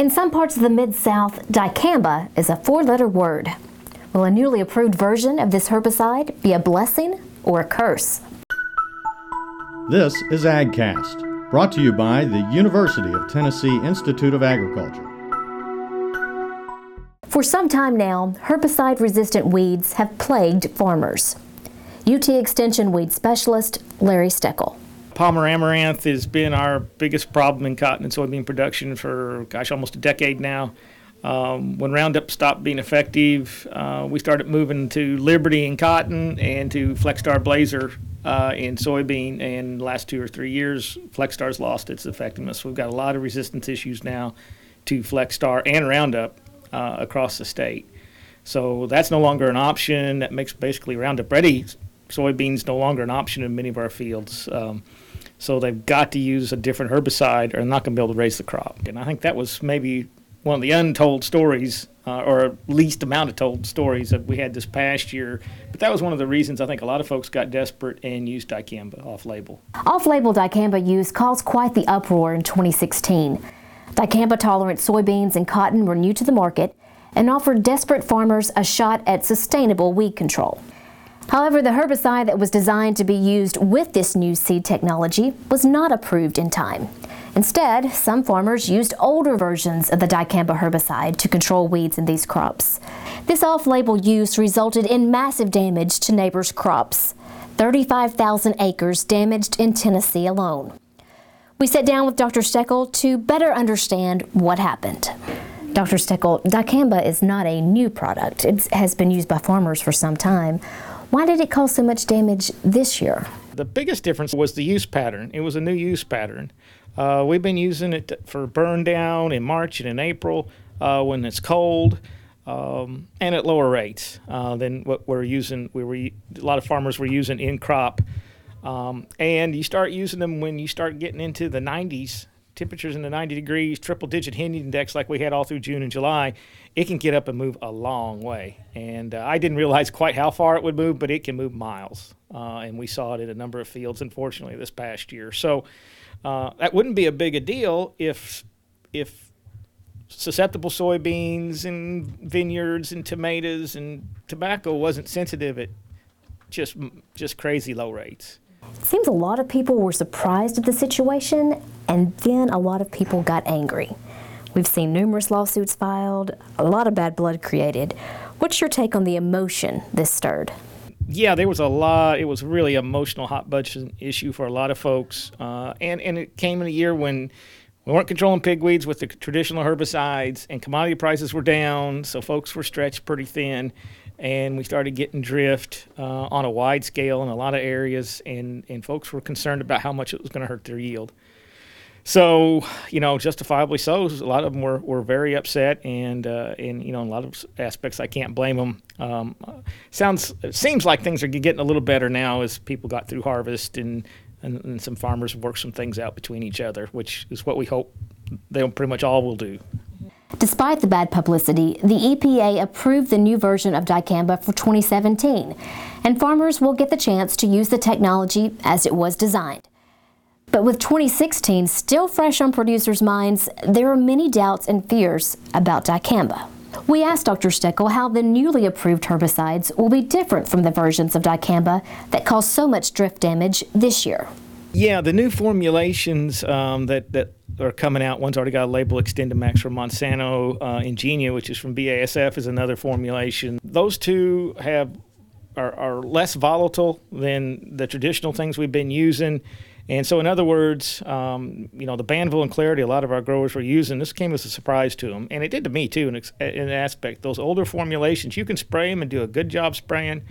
In some parts of the Mid South, dicamba is a four letter word. Will a newly approved version of this herbicide be a blessing or a curse? This is AgCast, brought to you by the University of Tennessee Institute of Agriculture. For some time now, herbicide resistant weeds have plagued farmers. UT Extension weed specialist Larry Steckel. Palmer amaranth has been our biggest problem in cotton and soybean production for, gosh, almost a decade now. Um, when Roundup stopped being effective, uh, we started moving to Liberty in cotton and to Flexstar Blazer uh, in soybean. And last two or three years, Flexstar's lost its effectiveness. We've got a lot of resistance issues now to Flexstar and Roundup uh, across the state. So that's no longer an option. That makes basically Roundup Ready soybeans no longer an option in many of our fields. Um, so they've got to use a different herbicide or they're not going to be able to raise the crop. And I think that was maybe one of the untold stories, uh, or least amount of told stories that we had this past year. But that was one of the reasons I think a lot of folks got desperate and used dicamba off label. Off label dicamba use caused quite the uproar in 2016. Dicamba tolerant soybeans and cotton were new to the market and offered desperate farmers a shot at sustainable weed control. However, the herbicide that was designed to be used with this new seed technology was not approved in time. Instead, some farmers used older versions of the dicamba herbicide to control weeds in these crops. This off-label use resulted in massive damage to neighbors' crops. 35,000 acres damaged in Tennessee alone. We sat down with Dr. Steckel to better understand what happened. Dr. Steckel, dicamba is not a new product. It has been used by farmers for some time. Why did it cause so much damage this year? The biggest difference was the use pattern. It was a new use pattern. Uh, we've been using it for burn down in March and in April uh, when it's cold. Um, and at lower rates uh, than what we're using. We were a lot of farmers were using in crop, um, and you start using them when you start getting into the 90s temperatures in the 90 degrees, triple digit heat index like we had all through June and July, it can get up and move a long way. And uh, I didn't realize quite how far it would move, but it can move miles. Uh, and we saw it in a number of fields, unfortunately, this past year. So uh, that wouldn't be a big a deal if if susceptible soybeans and vineyards and tomatoes and tobacco wasn't sensitive at just just crazy low rates. Seems a lot of people were surprised at the situation, and then a lot of people got angry. We've seen numerous lawsuits filed, a lot of bad blood created. What's your take on the emotion this stirred? Yeah, there was a lot. It was really emotional hot button issue for a lot of folks, uh, and and it came in a year when we weren't controlling pigweeds with the traditional herbicides, and commodity prices were down, so folks were stretched pretty thin and we started getting drift uh, on a wide scale in a lot of areas, and, and folks were concerned about how much it was going to hurt their yield. So, you know, justifiably so. A lot of them were, were very upset, and uh, and you know, in a lot of aspects, I can't blame them. Um, sounds seems like things are getting a little better now as people got through harvest, and, and and some farmers work some things out between each other, which is what we hope they pretty much all will do. Despite the bad publicity, the EPA approved the new version of dicamba for 2017, and farmers will get the chance to use the technology as it was designed. But with 2016 still fresh on producers' minds, there are many doubts and fears about dicamba. We asked Dr. Steckel how the newly approved herbicides will be different from the versions of dicamba that caused so much drift damage this year. Yeah, the new formulations um, that, that are coming out. One's already got a label XtendiMax from Monsanto. Uh, Engenia, which is from BASF, is another formulation. Those two have are, are less volatile than the traditional things we've been using. And so, in other words, um, you know, the Banvel and Clarity, a lot of our growers were using. This came as a surprise to them, and it did to me too. In, in an aspect, those older formulations, you can spray them and do a good job spraying,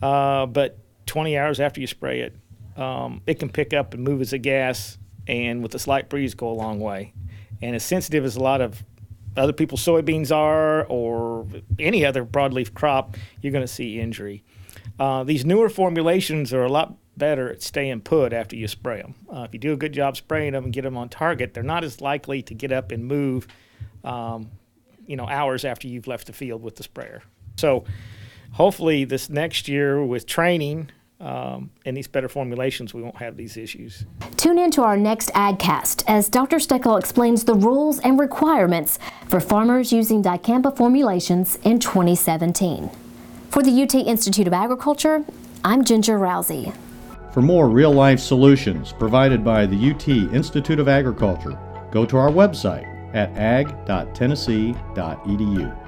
uh, but 20 hours after you spray it, um, it can pick up and move as a gas and with a slight breeze go a long way. And as sensitive as a lot of other people's soybeans are, or any other broadleaf crop, you're going to see injury. Uh, these newer formulations are a lot better at staying put after you spray them. Uh, if you do a good job spraying them and get them on target, they're not as likely to get up and move, um, you know, hours after you've left the field with the sprayer. So, hopefully, this next year with training um, and these better formulations, we won't have these issues. Tune in to our next AgCast as Dr. Steckel explains the rules and requirements for farmers using dicamba formulations in 2017. For the UT Institute of Agriculture, I'm Ginger Rowsey. For more real life solutions provided by the UT Institute of Agriculture, go to our website at ag.tennessee.edu.